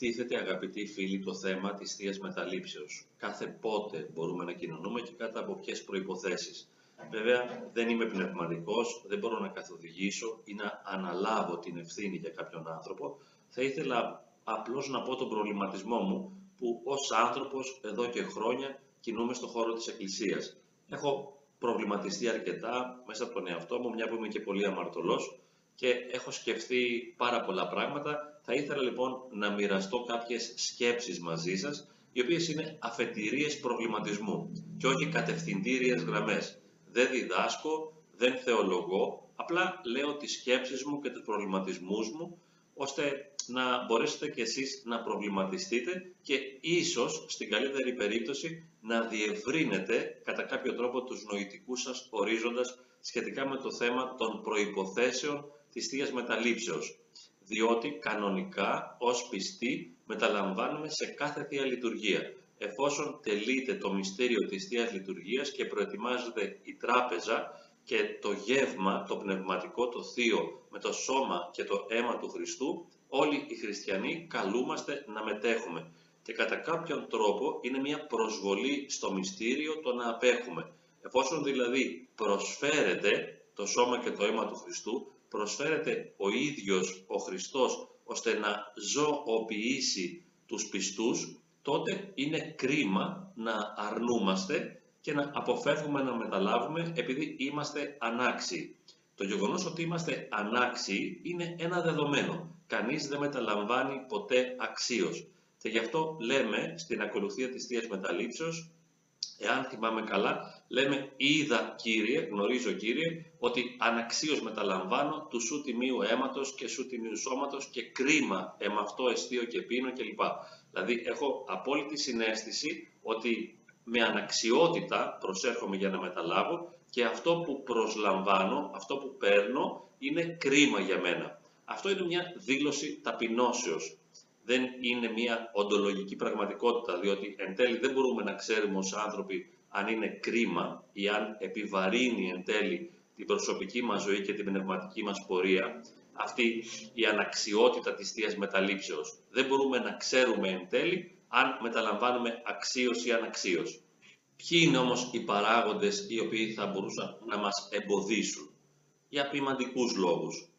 τίθεται αγαπητοί φίλοι το θέμα της Θείας Μεταλήψεως. Κάθε πότε μπορούμε να κοινωνούμε και κάτω από ποιες προϋποθέσεις. Βέβαια δεν είμαι πνευματικός, δεν μπορώ να καθοδηγήσω ή να αναλάβω την ευθύνη για κάποιον άνθρωπο. Θα ήθελα απλώς να πω τον προβληματισμό μου που ως άνθρωπος εδώ και χρόνια κινούμε στον χώρο της Εκκλησίας. Έχω προβληματιστεί αρκετά μέσα από τον εαυτό μου, μια που είμαι και πολύ αμαρτωλός και έχω σκεφτεί πάρα πολλά πράγματα. Θα ήθελα λοιπόν να μοιραστώ κάποιες σκέψεις μαζί σας, οι οποίες είναι αφετηρίες προβληματισμού και όχι κατευθυντήριες γραμμές. Δεν διδάσκω, δεν θεολογώ, απλά λέω τις σκέψεις μου και τους προβληματισμούς μου, ώστε να μπορέσετε κι εσείς να προβληματιστείτε και ίσως, στην καλύτερη περίπτωση, να διευρύνετε κατά κάποιο τρόπο τους νοητικούς σας ορίζοντας σχετικά με το θέμα των προϋποθέσεων της Θείας Μεταλήψεως. Διότι κανονικά ως πιστοί μεταλαμβάνουμε σε κάθε Θεία Λειτουργία. Εφόσον τελείται το μυστήριο της Θείας Λειτουργίας και προετοιμάζεται η τράπεζα και το γεύμα, το πνευματικό, το θείο με το σώμα και το αίμα του Χριστού, όλοι οι χριστιανοί καλούμαστε να μετέχουμε. Και κατά κάποιον τρόπο είναι μια προσβολή στο μυστήριο το να απέχουμε. Εφόσον δηλαδή προσφέρεται το σώμα και το αίμα του Χριστού, προσφέρεται ο ίδιος ο Χριστός ώστε να ζωοποιήσει τους πιστούς, τότε είναι κρίμα να αρνούμαστε και να αποφεύγουμε να μεταλάβουμε επειδή είμαστε ανάξιοι. Το γεγονός ότι είμαστε ανάξιοι είναι ένα δεδομένο. Κανείς δεν μεταλαμβάνει ποτέ αξίως. Και γι' αυτό λέμε στην ακολουθία της Θείας Μεταλήψεως εάν θυμάμαι καλά, λέμε είδα Κύριε, γνωρίζω Κύριε, ότι αναξίως μεταλαμβάνω του σου τιμίου αίματος και σου τιμίου σώματος και κρίμα εμαυτό εστίο και πίνω κλπ. Δηλαδή έχω απόλυτη συνέστηση ότι με αναξιότητα προσέρχομαι για να μεταλάβω και αυτό που προσλαμβάνω, αυτό που παίρνω είναι κρίμα για μένα. Αυτό είναι μια δήλωση ταπεινώσεως δεν είναι μια οντολογική πραγματικότητα, διότι εν τέλει δεν μπορούμε να ξέρουμε ως άνθρωποι αν είναι κρίμα ή αν επιβαρύνει εν τέλει την προσωπική μας ζωή και την πνευματική μας πορεία, αυτή η αναξιότητα της Θείας Μεταλήψεως. Δεν μπορούμε να ξέρουμε εν τέλει αν μεταλαμβάνουμε αξίως ή αναξίως. Ποιοι είναι όμως οι παράγοντες οι οποίοι θα μπορούσαν να μας εμποδίσουν; Για ποιμαντικούς λόγους.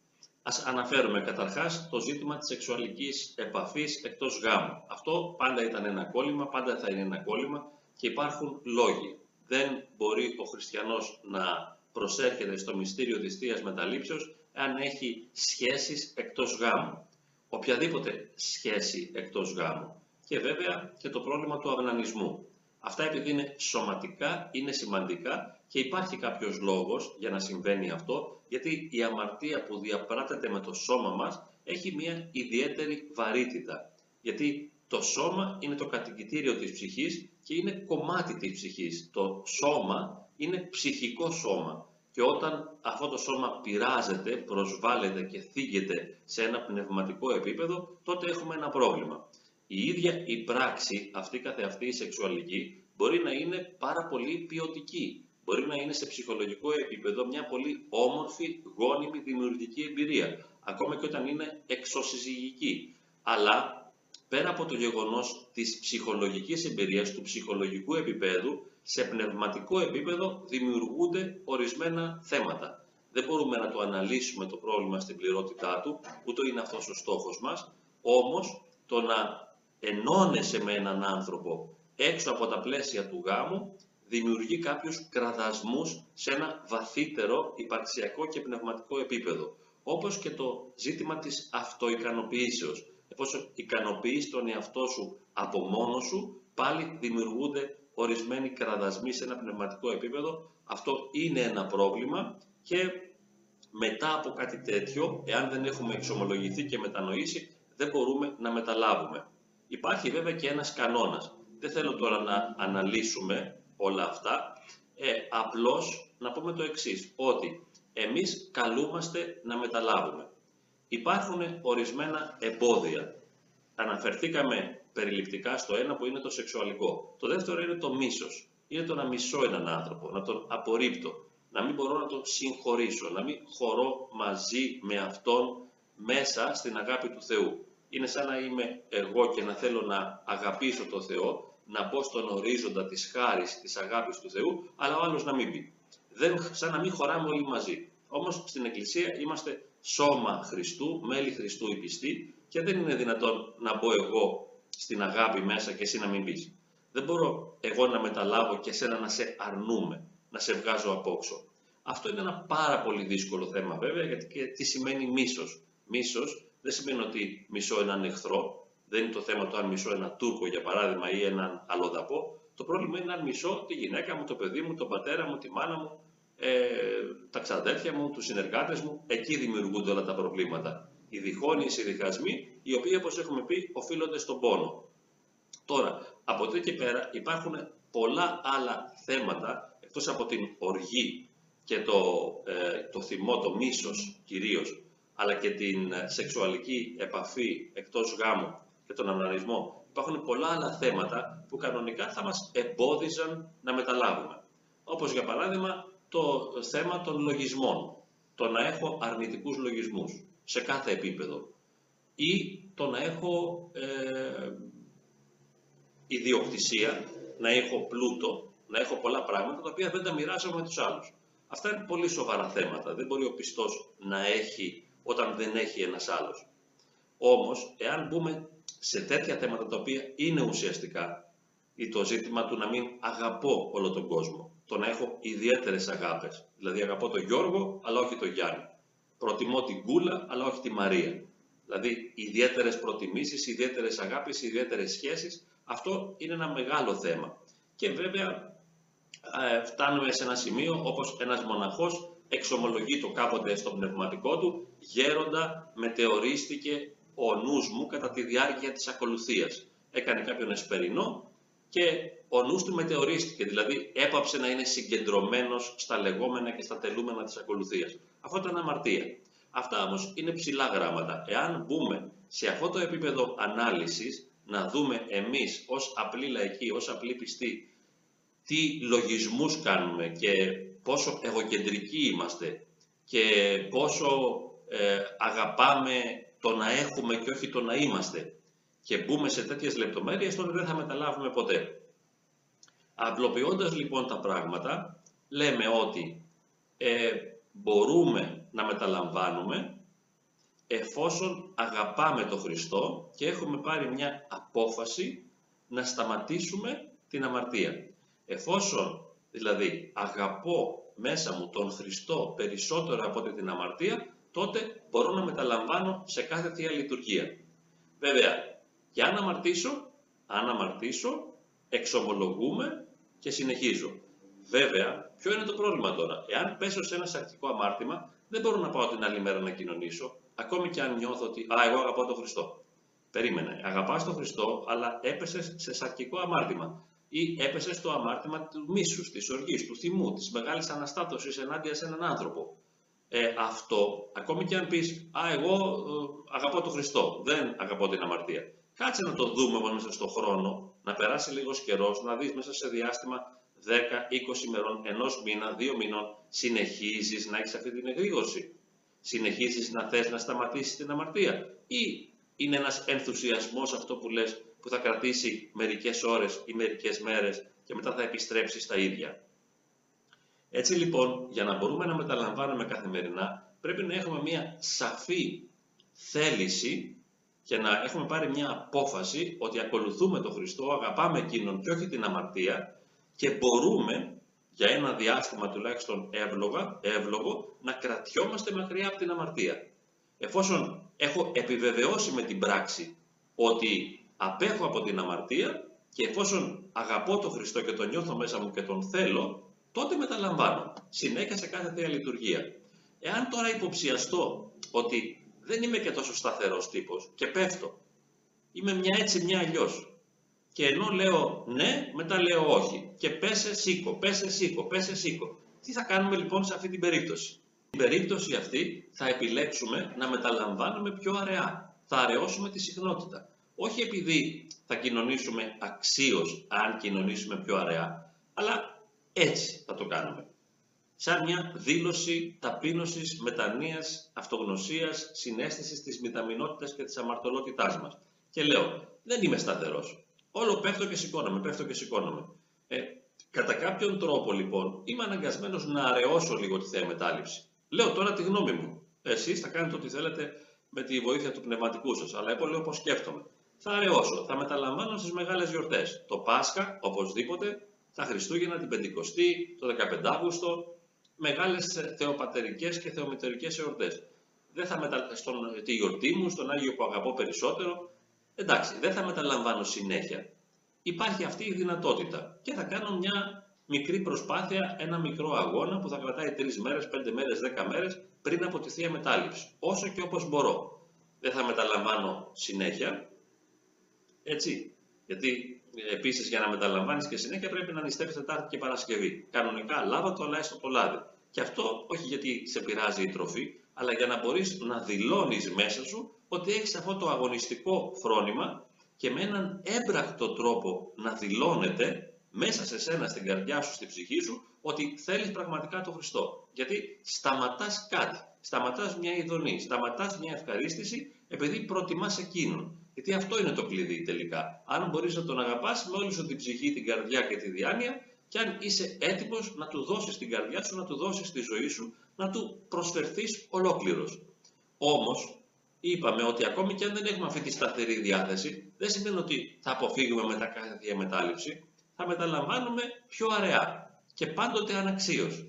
Ας αναφέρουμε καταρχάς το ζήτημα της σεξουαλικής επαφής εκτός γάμου. Αυτό πάντα ήταν ένα κόλλημα, πάντα θα είναι ένα κόλλημα και υπάρχουν λόγοι. Δεν μπορεί ο χριστιανός να προσέρχεται στο μυστήριο της Θείας Μεταλήψεως αν έχει σχέσεις εκτός γάμου. Οποιαδήποτε σχέση εκτός γάμου. Και βέβαια και το πρόβλημα του αυνανισμού. Αυτά επειδή είναι σωματικά, είναι σημαντικά και υπάρχει κάποιος λόγος για να συμβαίνει αυτό, γιατί η αμαρτία που διαπράττεται με το σώμα μας έχει μια ιδιαίτερη βαρύτητα. Γιατί το σώμα είναι το κατοικητήριο της ψυχής και είναι κομμάτι της ψυχής. Το σώμα είναι ψυχικό σώμα. Και όταν αυτό το σώμα πειράζεται, προσβάλλεται και θίγεται σε ένα πνευματικό επίπεδο, τότε έχουμε ένα πρόβλημα. Η ίδια η πράξη, αυτή καθεαυτή η σεξουαλική, μπορεί να είναι πάρα πολύ ποιοτική μπορεί να είναι σε ψυχολογικό επίπεδο μια πολύ όμορφη, γόνιμη, δημιουργική εμπειρία, ακόμα και όταν είναι εξωσυζυγική. Αλλά πέρα από το γεγονός της ψυχολογικής εμπειρίας, του ψυχολογικού επίπεδου, σε πνευματικό επίπεδο δημιουργούνται ορισμένα θέματα. Δεν μπορούμε να το αναλύσουμε το πρόβλημα στην πληρότητά του, ούτε είναι αυτός ο στόχος μας, όμως το να ενώνεσαι με έναν άνθρωπο έξω από τα πλαίσια του γάμου δημιουργεί κάποιους κραδασμούς σε ένα βαθύτερο υπαρξιακό και πνευματικό επίπεδο. Όπως και το ζήτημα της αυτοικανοποίησεως. Εφόσον ικανοποιείς τον εαυτό σου από μόνο σου, πάλι δημιουργούνται ορισμένοι κραδασμοί σε ένα πνευματικό επίπεδο. Αυτό είναι ένα πρόβλημα και μετά από κάτι τέτοιο, εάν δεν έχουμε εξομολογηθεί και μετανοήσει, δεν μπορούμε να μεταλάβουμε. Υπάρχει βέβαια και ένας κανόνας. Δεν θέλω τώρα να αναλύσουμε όλα αυτά, ε, απλώς να πούμε το εξής, ότι εμείς καλούμαστε να μεταλάβουμε. Υπάρχουν ορισμένα εμπόδια. Αναφερθήκαμε περιληπτικά στο ένα που είναι το σεξουαλικό. Το δεύτερο είναι το μίσος. Είναι το να μισώ έναν άνθρωπο, να τον απορρίπτω, να μην μπορώ να τον συγχωρήσω, να μην χωρώ μαζί με αυτόν μέσα στην αγάπη του Θεού. Είναι σαν να είμαι εγώ και να θέλω να αγαπήσω το Θεό, να μπω στον ορίζοντα της χάρης, της αγάπης του Θεού, αλλά ο άλλος να μην μπει. Δεν, σαν να μην χωράμε όλοι μαζί. Όμως στην Εκκλησία είμαστε σώμα Χριστού, μέλη Χριστού οι πιστοί και δεν είναι δυνατόν να μπω εγώ στην αγάπη μέσα και εσύ να μην μπεις. Δεν μπορώ εγώ να μεταλάβω και εσένα να σε αρνούμε, να σε βγάζω απόξω. Αυτό είναι ένα πάρα πολύ δύσκολο θέμα βέβαια, γιατί και τι σημαίνει μίσος. Μίσος δεν σημαίνει ότι μισώ έναν εχθρό, δεν είναι το θέμα το αν μισώ έναν Τούρκο για παράδειγμα ή έναν αλλοδαπό. Το πρόβλημα είναι αν μισώ τη γυναίκα μου, το παιδί μου, τον πατέρα μου, τη μάνα μου, ε, τα ξαδέρφια μου, τους συνεργάτες μου. Εκεί δημιουργούνται όλα τα προβλήματα. Οι διχόνοιες, οι διχασμοί, οι οποίοι όπως έχουμε πει οφείλονται στον πόνο. Τώρα, από εδώ και πέρα υπάρχουν πολλά άλλα θέματα, εκτός από την οργή και το, ε, το θυμό, το μίσος κυρίως, αλλά και την ε, σεξουαλική επαφή εκτός γάμου και τον αναλυσμό, υπάρχουν πολλά άλλα θέματα που κανονικά θα μας εμπόδιζαν να μεταλάβουμε. Όπως για παράδειγμα το θέμα των λογισμών, το να έχω αρνητικούς λογισμούς σε κάθε επίπεδο ή το να έχω ε, ιδιοκτησία, να έχω πλούτο, να έχω πολλά πράγματα τα οποία δεν τα μοιράζομαι με τους άλλους. Αυτά είναι πολύ σοβαρά θέματα. Δεν μπορεί ο πιστός να έχει όταν δεν έχει ένας άλλος. Όμως, εάν μπούμε σε τέτοια θέματα τα οποία είναι ουσιαστικά ή το ζήτημα του να μην αγαπώ όλο τον κόσμο, το να έχω ιδιαίτερες αγάπες, δηλαδή αγαπώ τον Γιώργο αλλά όχι τον Γιάννη, προτιμώ την Κούλα αλλά όχι τη Μαρία, δηλαδή ιδιαίτερες προτιμήσεις, ιδιαίτερες αγάπες, ιδιαίτερες σχέσεις, αυτό είναι ένα μεγάλο θέμα. Και βέβαια ε, φτάνουμε σε ένα σημείο όπως ένας μοναχός εξομολογεί το κάποτε στο πνευματικό του «Γέροντα μετεωρίστηκε ο νους μου κατά τη διάρκεια της ακολουθίας». Έκανε κάποιον εσπερινό και ο νους του μετεωρίστηκε, δηλαδή έπαψε να είναι συγκεντρωμένος στα λεγόμενα και στα τελούμενα της ακολουθίας. Αυτό ήταν αμαρτία. Αυτά όμως είναι ψηλά γράμματα. Εάν μπούμε σε αυτό το επίπεδο ανάλυσης, να δούμε εμείς ως απλοί λαϊκοί, ως απλοί πιστοί, τι λογισμούς κάνουμε και πόσο εγωκεντρικοί είμαστε και πόσο ε, αγαπάμε το να έχουμε και όχι το να είμαστε και μπούμε σε τέτοιες λεπτομέρειες, τότε δεν θα μεταλάβουμε ποτέ. Απλοποιώντας λοιπόν τα πράγματα, λέμε ότι ε, μπορούμε να μεταλαμβάνουμε εφόσον αγαπάμε τον Χριστό και έχουμε πάρει μια απόφαση να σταματήσουμε την αμαρτία. Εφόσον δηλαδή αγαπώ μέσα μου τον Χριστό περισσότερο από την αμαρτία, τότε μπορώ να μεταλαμβάνω σε κάθε Θεία Λειτουργία. Βέβαια, και αν αμαρτήσω, αν αμαρτήσω, εξομολογούμε και συνεχίζω. Βέβαια, ποιο είναι το πρόβλημα τώρα; Εάν πέσω σε ένα σαρκικό αμάρτημα, δεν μπορώ να πάω την άλλη μέρα να κοινωνήσω, ακόμη και αν νιώθω ότι «Α, εγώ αγαπάω τον Χριστό». Περίμενε, αγαπάς τον Χριστό, αλλά έπεσες σε σαρκικό αμάρτημα ή έπεσες στο αμάρτημα του μίσους, της οργής, του θυμού, της μεγάλης αναστάτωσης ενάντια σε έναν άνθρωπο. Ε, αυτό, ακόμη και αν πεις, α, εγώ ε, αγαπώ τον Χριστό, δεν αγαπώ την αμαρτία. Κάτσε να το δούμε μέσα στον χρόνο, να περάσει λίγος καιρός, να δεις μέσα σε διάστημα 10, 20 ημερών, ενός μήνα, δύο μήνων, συνεχίζεις να έχεις αυτή την εγρήγορση. Συνεχίζεις να θες να σταματήσεις την αμαρτία. Ή είναι ένας ενθουσιασμός αυτό που λες, που θα κρατήσει μερικές ώρες ή μερικές μέρες και μετά θα επιστρέψεις στα ίδια. Έτσι λοιπόν, για να μπορούμε να μεταλαμβάνουμε καθημερινά, πρέπει να έχουμε μια σαφή θέληση και να έχουμε πάρει μια απόφαση ότι ακολουθούμε τον Χριστό, αγαπάμε Εκείνον και όχι την αμαρτία και μπορούμε για ένα διάστημα τουλάχιστον εύλογα, εύλογο να κρατιόμαστε μακριά από την αμαρτία. Εφόσον έχω επιβεβαιώσει με την πράξη ότι απέχω από την αμαρτία και εφόσον αγαπώ τον Χριστό και τον νιώθω μέσα μου και τον θέλω, τότε μεταλαμβάνω. Συνέχεια σε κάθε θεία λειτουργία. Εάν τώρα υποψιαστώ ότι δεν είμαι και τόσο σταθερός τύπος και πέφτω, είμαι μια έτσι μια αλλιώς. Και ενώ λέω ναι, μετά λέω όχι. Και πέσε σήκω, πέσε σήκω, πέσε σήκω. Τι θα κάνουμε λοιπόν σε αυτή την περίπτωση; Στην περίπτωση αυτή θα επιλέξουμε να μεταλαμβάνουμε πιο αραιά. Θα αραιώσουμε τη συχνότητα. Όχι επειδή θα κοινωνήσουμε αξίως αν κοινωνήσουμε πιο αραιά, αλλά έτσι θα το κάνουμε. σαν μια δήλωση ταπείνωσης, μετανοίας, αυτογνωσίας, συνέστησης της μηδαμινότητας και της αμαρτωλότητάς μας. Και λέω, δεν είμαι σταθερός. Όλο πέφτω και σηκώνομαι, πέφτω και σηκώνομαι. Ε, κατά κάποιον τρόπο λοιπόν είμαι αναγκασμένος να αραιώσω λίγο τη θέα μετάληψη. Λέω τώρα τη γνώμη μου. Εσείς θα κάνετε ό,τι θέλετε με τη βοήθεια του πνευματικού σας, αλλά εγώ λέω πώς σκέφτομαι. Θα αραιώσω, θα μεταλαμβάνω στις μεγάλες γιορτές. Το Πάσχα, οπωσδήποτε, τα Χριστούγεννα, την Πεντηκοστή, το 15 Αύγουστο, μεγάλες θεοπατερικές και θεομητερικές εορτές. Δεν θα μετα... στον... τη γιορτή μου, στον Άγιο που αγαπώ περισσότερο, εντάξει, δεν θα μεταλαμβάνω συνέχεια. Υπάρχει αυτή η δυνατότητα και θα κάνω μια μικρή προσπάθεια, ένα μικρό αγώνα που θα κρατάει τρεις μέρες, πέντε μέρες, δέκα μέρες πριν από τη Θεία Μετάληψη. Όσο και όπως μπορώ. Δεν θα μεταλαμβάνω συνέχεια, έτσι, γιατί επίσης για να μεταλαμβάνεις και συνέχεια πρέπει να νηστεύεις Τετάρτη και Παρασκευή. Κανονικά λάβατο, αλλά έστω το λάδι. Και αυτό όχι γιατί σε πειράζει η τροφή, αλλά για να μπορείς να δηλώνεις μέσα σου ότι έχεις αυτό το αγωνιστικό φρόνημα και με έναν έμπρακτο τρόπο να δηλώνεται μέσα σε σένα, στην καρδιά σου, στην ψυχή σου, ότι θέλεις πραγματικά τον Χριστό. Γιατί σταματάς κάτι, σταματάς μια ειδονή, σταματάς μια ευχαρίστηση επειδή προτιμάς εκείνον. Γιατί αυτό είναι το κλειδί τελικά. Αν μπορείς να τον αγαπάς με όλη σου την ψυχή, την καρδιά και τη διάνοια και αν είσαι έτοιμος να του δώσεις την καρδιά σου, να του δώσεις τη ζωή σου, να του προσφερθείς ολόκληρος. Όμως, είπαμε ότι ακόμη και αν δεν έχουμε αυτή τη σταθερή διάθεση, δεν σημαίνει ότι θα αποφύγουμε μετά κάθε διαμετάλληψη, θα μεταλαμβάνουμε πιο αραιά και πάντοτε αναξίως.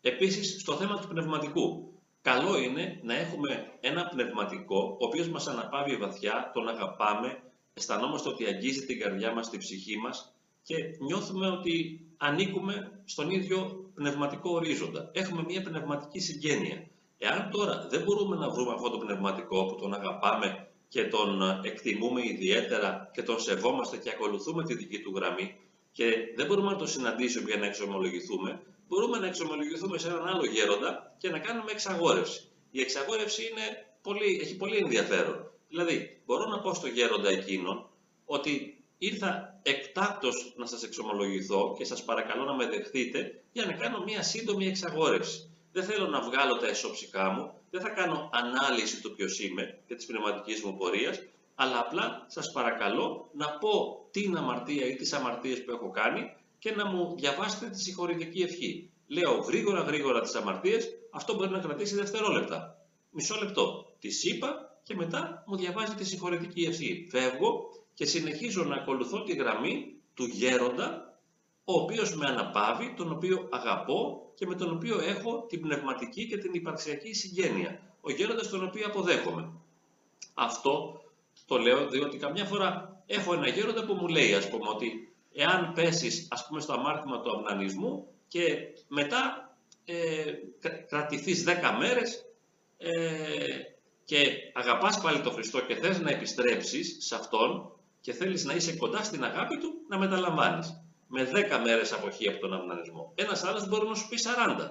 Επίσης, στο θέμα του πνευματικού, καλό είναι να έχουμε ένα πνευματικό, ο οποίος μας αναπαύει βαθιά, τον αγαπάμε, αισθανόμαστε ότι αγγίζει την καρδιά μας, την ψυχή μας και νιώθουμε ότι ανήκουμε στον ίδιο πνευματικό ορίζοντα. Έχουμε μια πνευματική συγγένεια. Εάν τώρα δεν μπορούμε να βρούμε αυτό το πνευματικό που τον αγαπάμε και τον εκτιμούμε ιδιαίτερα και τον σεβόμαστε και ακολουθούμε τη δική του γραμμή και δεν μπορούμε να το συναντήσουμε για να εξομολογηθούμε, μπορούμε να εξομολογηθούμε σε έναν άλλο γέροντα και να κάνουμε εξαγόρευση. Η εξαγόρευση είναι πολύ, έχει πολύ ενδιαφέρον. Δηλαδή, μπορώ να πω στο γέροντα εκείνον ότι ήρθα εκτάκτος να σας εξομολογηθώ και σας παρακαλώ να με δεχτείτε για να κάνω μια σύντομη εξαγόρευση. Δεν θέλω να βγάλω τα εσωψικά μου, δεν θα κάνω ανάλυση του ποιος είμαι και της πνευματικής μου πορείας, αλλά απλά σας παρακαλώ να πω την αμαρτία ή τις αμαρτίες που έχω κάνει και να μου διαβάσετε τη συγχωρητική ευχή. Λέω γρήγορα γρήγορα τις αμαρτίες, αυτό μπορεί να κρατήσει δευτερόλεπτα. Μισό λεπτό. Τη είπα και μετά μου διαβάζει τη συγχωρητική ευχή. Φεύγω και συνεχίζω να ακολουθώ τη γραμμή του γέροντα, ο οποίος με αναπαύει, τον οποίο αγαπώ και με τον οποίο έχω την πνευματική και την υπαρξιακή συγγένεια. Ο γέροντας τον οποίο αποδέχομαι. Αυτό το λέω διότι καμιά φορά έχω ένα γέροντα που μου λέει ας πούμε ότι εάν πέσεις ας πούμε στο αμάρτημα του αυνανισμού και μετά ε, κρατηθείς 10 μέρες ε, και αγαπάς πάλι τον Χριστό και θες να επιστρέψεις σε Αυτόν και θέλεις να είσαι κοντά στην αγάπη Του, να μεταλαμβάνεις. Με 10 μέρες αποχή από τον αυνανισμό. Ένας άλλος μπορεί να σου πει 40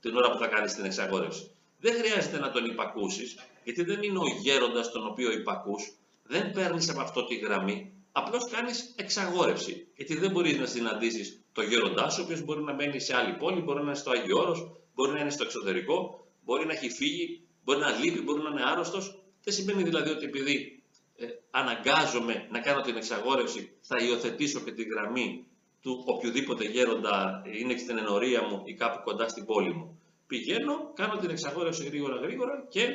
την ώρα που θα κάνεις την εξαγόρευση. Δεν χρειάζεται να τον υπακούσεις, γιατί δεν είναι ο γέροντας τον οποίο υπακούς. Δεν παίρνεις από αυτό τη γραμμή, απλώς κάνεις εξαγόρευση. Γιατί δεν μπορείς να συναντήσεις το γέροντάς σου, ο οποίος μπορεί να μένει σε άλλη πόλη, μπορεί να είναι στο Άγιο Όρος, μπορεί να είναι στο εξωτερικό, μπορεί να έχει φύγει, μπορεί να λείπει, μπορεί να είναι άρρωστος. Δεν σημαίνει δηλαδή ότι επειδή ε, αναγκάζομαι να κάνω την εξαγόρευση, θα υιοθετήσω και τη γραμμή του οποιοδήποτε γέροντα είναι στην ενορία μου ή κάπου κοντά στην πόλη μου. Πηγαίνω, κάνω την εξαγόρευση γρήγορα γρήγορα και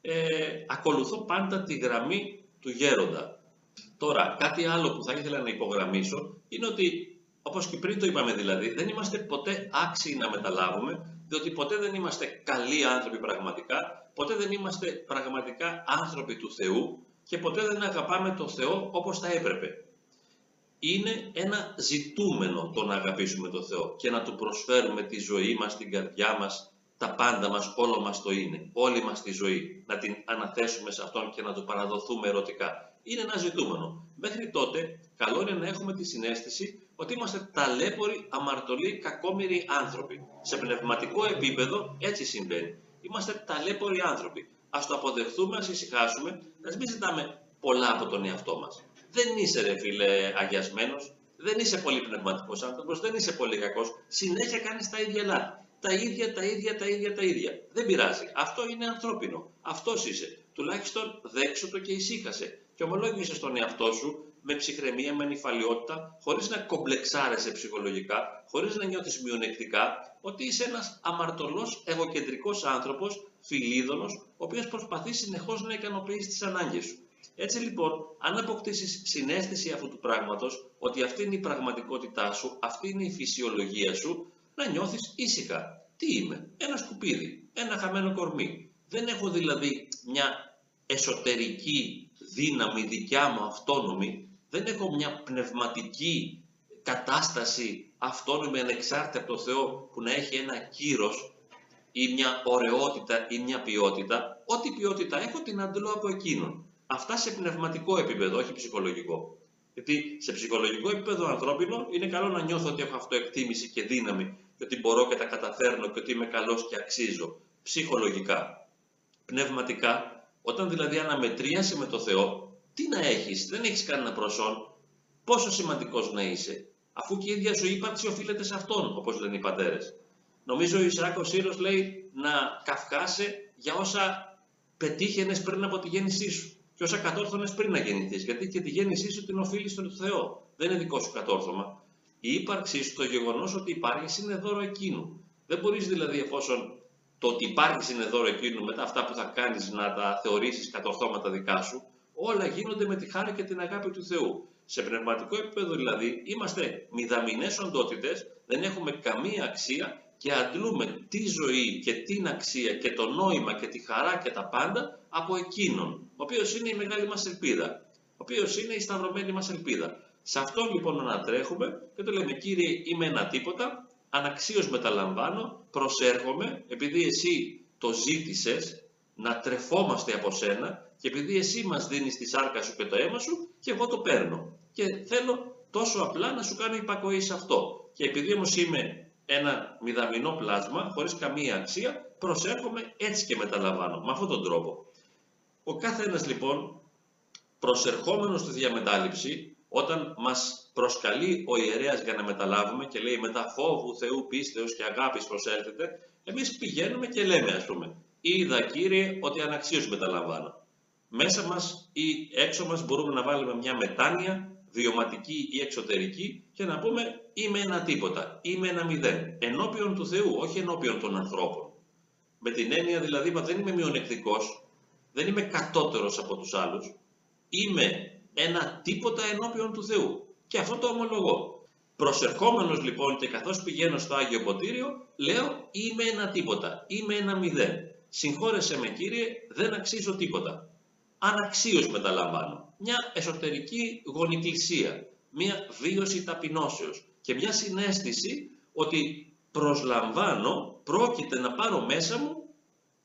ε, ακολουθώ πάντα τη γραμμή του γέροντα. Τώρα, κάτι άλλο που θα ήθελα να υπογραμμίσω είναι ότι, όπως και πριν το είπαμε δηλαδή, δεν είμαστε ποτέ άξιοι να μεταλάβουμε, διότι ποτέ δεν είμαστε καλοί άνθρωποι πραγματικά, ποτέ δεν είμαστε πραγματικά άνθρωποι του Θεού και ποτέ δεν αγαπάμε τον Θεό όπως θα έπρεπε. Είναι ένα ζητούμενο το να αγαπήσουμε τον Θεό και να Του προσφέρουμε τη ζωή μας, την καρδιά μας, τα πάντα μας, όλο μας το είναι, όλη μας τη ζωή, να την αναθέσουμε σε Αυτόν και να Του παραδοθούμε ερωτικά. Είναι ένα ζητούμενο. Μέχρι τότε, καλό είναι να έχουμε τη συνέστηση ότι είμαστε ταλέποροι, αμαρτωλοί, κακόμοιροι άνθρωποι. Σε πνευματικό επίπεδο έτσι συμβαίνει. Είμαστε ταλέποροι άνθρωποι. Α το αποδεχθούμε, ας ησυχάσουμε, ας μην ζητάμε πολλά από τον εαυτό μας. Δεν είσαι ρε φίλε αγιασμένος, δεν είσαι πολύ πνευματικός άνθρωπος, δεν είσαι πολύ κακός. Συνέχεια κάνεις τα ίδια λάθη. Τα ίδια, τα ίδια, τα ίδια, τα ίδια. Δεν πειράζει. Αυτό είναι ανθρώπινο. Αυτός είσαι. Τουλάχιστον δέξω το και ησύχασε. Και ομολόγησε στον εαυτό σου με ψυχραιμία, με νυφαλιότητα, χωρίς να κομπλεξάρεσαι ψυχολογικά, χωρίς να νιώθεις μειονεκτικά, ότι είσαι ένας αμαρτωλός, εγωκεντρικός άνθρωπος, φιλίδωνος, ο οποίος προσπαθεί συνεχώς να ικανοποιήσει τις ανάγκες σου. Έτσι λοιπόν, αν αποκτήσεις συνέστηση αυτού του πράγματος, ότι αυτή είναι η πραγματικότητά σου, αυτή είναι η φυσιολογία σου, να νιώθεις ήσυχα. Τι είμαι, ένα σκουπίδι, ένα χαμένο κορμί. Δεν έχω δηλαδή μια εσωτερική δύναμη δικιά μου αυτόνομη, δεν έχω μια πνευματική κατάσταση αυτόνομη ανεξάρτητα από το Θεό που να έχει ένα κύρος ή μια ωραιότητα ή μια ποιότητα. Ό,τι ποιότητα έχω την αντλώ από εκείνον. Αυτά σε πνευματικό επίπεδο, όχι ψυχολογικό. Γιατί σε ψυχολογικό επίπεδο ανθρώπινο είναι καλό να νιώθω ότι έχω αυτοεκτίμηση και δύναμη και ότι μπορώ και τα καταφέρνω και ότι είμαι καλός και αξίζω. Ψυχολογικά. Πνευματικά, όταν δηλαδή αναμετρίασε με το Θεό, τι να έχεις, δεν έχεις κανένα προσόν. Πόσο σημαντικός να είσαι, αφού και η ίδια σου ύπαρξη οφείλεται σε αυτόν, όπως λένε οι πατέρες. Νομίζω ο Ισράκος Σύρος λέει να καυκάσαι για όσα πετύχαινες πριν από τη γέννησή σου και όσα κατόρθωνες πριν να γεννηθείς. Γιατί και τη γέννησή σου την οφείλεις στον Θεό. Δεν είναι δικό σου κατόρθωμα. Η ύπαρξή σου, το γεγονός ότι υπάρχεις, είναι δώρο εκείνου. Δεν μπορείς δηλαδή, εφόσον το ότι υπάρχει είναι δώρο εκείνου, μετά αυτά που θα κάνεις να τα θεωρήσεις κατορθώματα δικά σου, όλα γίνονται με τη χάρη και την αγάπη του Θεού. Σε πνευματικό επίπεδο δηλαδή είμαστε μηδαμινές οντότητες, δεν έχουμε καμία αξία και αντλούμε τη ζωή και την αξία και το νόημα και τη χαρά και τα πάντα από εκείνον, ο οποίος είναι η μεγάλη μας ελπίδα, ο οποίος είναι η σταυρωμένη μας ελπίδα. Σε αυτό λοιπόν ανατρέχουμε και το λέμε Κύριε είμαι ένα τίποτα, αναξίως μεταλαμβάνω, προσέρχομαι επειδή εσύ το ζήτησες να τρεφόμαστε από σένα και επειδή εσύ μας δίνεις τη σάρκα σου και το αίμα σου και εγώ το παίρνω. Και θέλω τόσο απλά να σου κάνω υπακοή σε αυτό. Και επειδή όμως είμαι ένα μηδαμινό πλάσμα χωρίς καμία αξία, προσέρχομαι έτσι και μεταλαμβάνω, με αυτόν τον τρόπο. Ο κάθε ένας λοιπόν προσερχόμενος στη διαμετάληψη, όταν μας προσκαλεί ο ιερέας για να μεταλάβουμε και λέει μετά φόβου Θεού πίστεως και αγάπης προσέλθετε, εμείς πηγαίνουμε και λέμε ας πούμε «Είδα Κύριε ότι αναξίως μεταλαμβάνω». Μέσα μας ή έξω μας μπορούμε να βάλουμε μια μετάνοια βιωματική ή εξωτερική και να πούμε είμαι ένα τίποτα, είμαι ένα μηδέν, ενώπιον του Θεού, όχι ενώπιον των ανθρώπων. Με την έννοια δηλαδή δεν είμαι μειονεκτικός, δεν είμαι κατώτερος από τους άλλους, είμαι ένα τίποτα ενώπιον του Θεού. Και αυτό το ομολογώ. Προσερχόμενος λοιπόν και καθώς πηγαίνω στο Άγιο Ποτήριο, λέω είμαι ένα τίποτα, είμαι ένα μηδέν. Συγχώρεσέ με Κύριε, δεν αξίζω τίποτα. Αναξίως μεταλαμβάνω. Μια εσωτερική γονικλησία, μια βίωση ταπεινώσεως και μια συνέστηση ότι προσλαμβάνω, πρόκειται να πάρω μέσα μου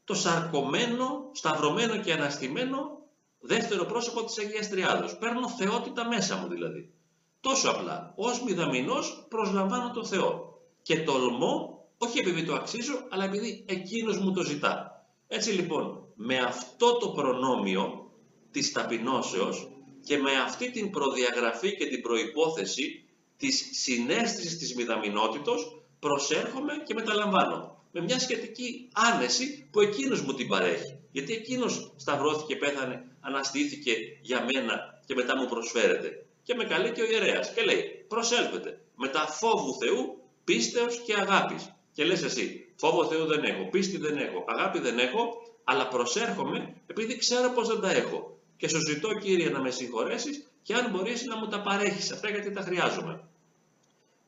το σαρκωμένο, σταυρωμένο και αναστημένο δεύτερο πρόσωπο της Αγίας Τριάδος. Παίρνω θεότητα μέσα μου δηλαδή. Τόσο απλά. Ως μηδαμινός προσλαμβάνω το Θεό. Και τολμώ, όχι επειδή το αξίζω, αλλά επειδή εκείνος μου το ζητά. Έτσι λοιπόν, με αυτό το προνόμιο της ταπεινώσεως και με αυτή την προδιαγραφή και την προϋπόθεση της συνέστησης της μηδαμινότητος προσέρχομαι και μεταλαμβάνω με μια σχετική άνεση που εκείνος μου την παρέχει. Γιατί εκείνος σταυρώθηκε, πέθανε, αναστήθηκε για μένα και μετά μου προσφέρεται. Και με καλεί και ο ιερέας και λέει προσέλθετε μετά φόβου Θεού, πίστεως και αγάπης. Και λες εσύ φόβο Θεού δεν έχω, πίστη δεν έχω, αγάπη δεν έχω, αλλά προσέρχομαι επειδή ξέρω πως δεν τα έχω. Και σου ζητώ Κύριε να με συγχωρέσεις και αν μπορείς να μου τα παρέχεις αυτά γιατί τα χρειάζομαι.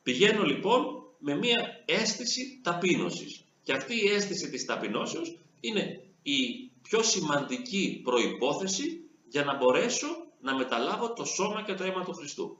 Πηγαίνω λοιπόν με μια αίσθηση ταπείνωσης. Και αυτή η αίσθηση της ταπεινώσεως είναι η πιο σημαντική προϋπόθεση για να μπορέσω να μεταλάβω το σώμα και το αίμα του Χριστού.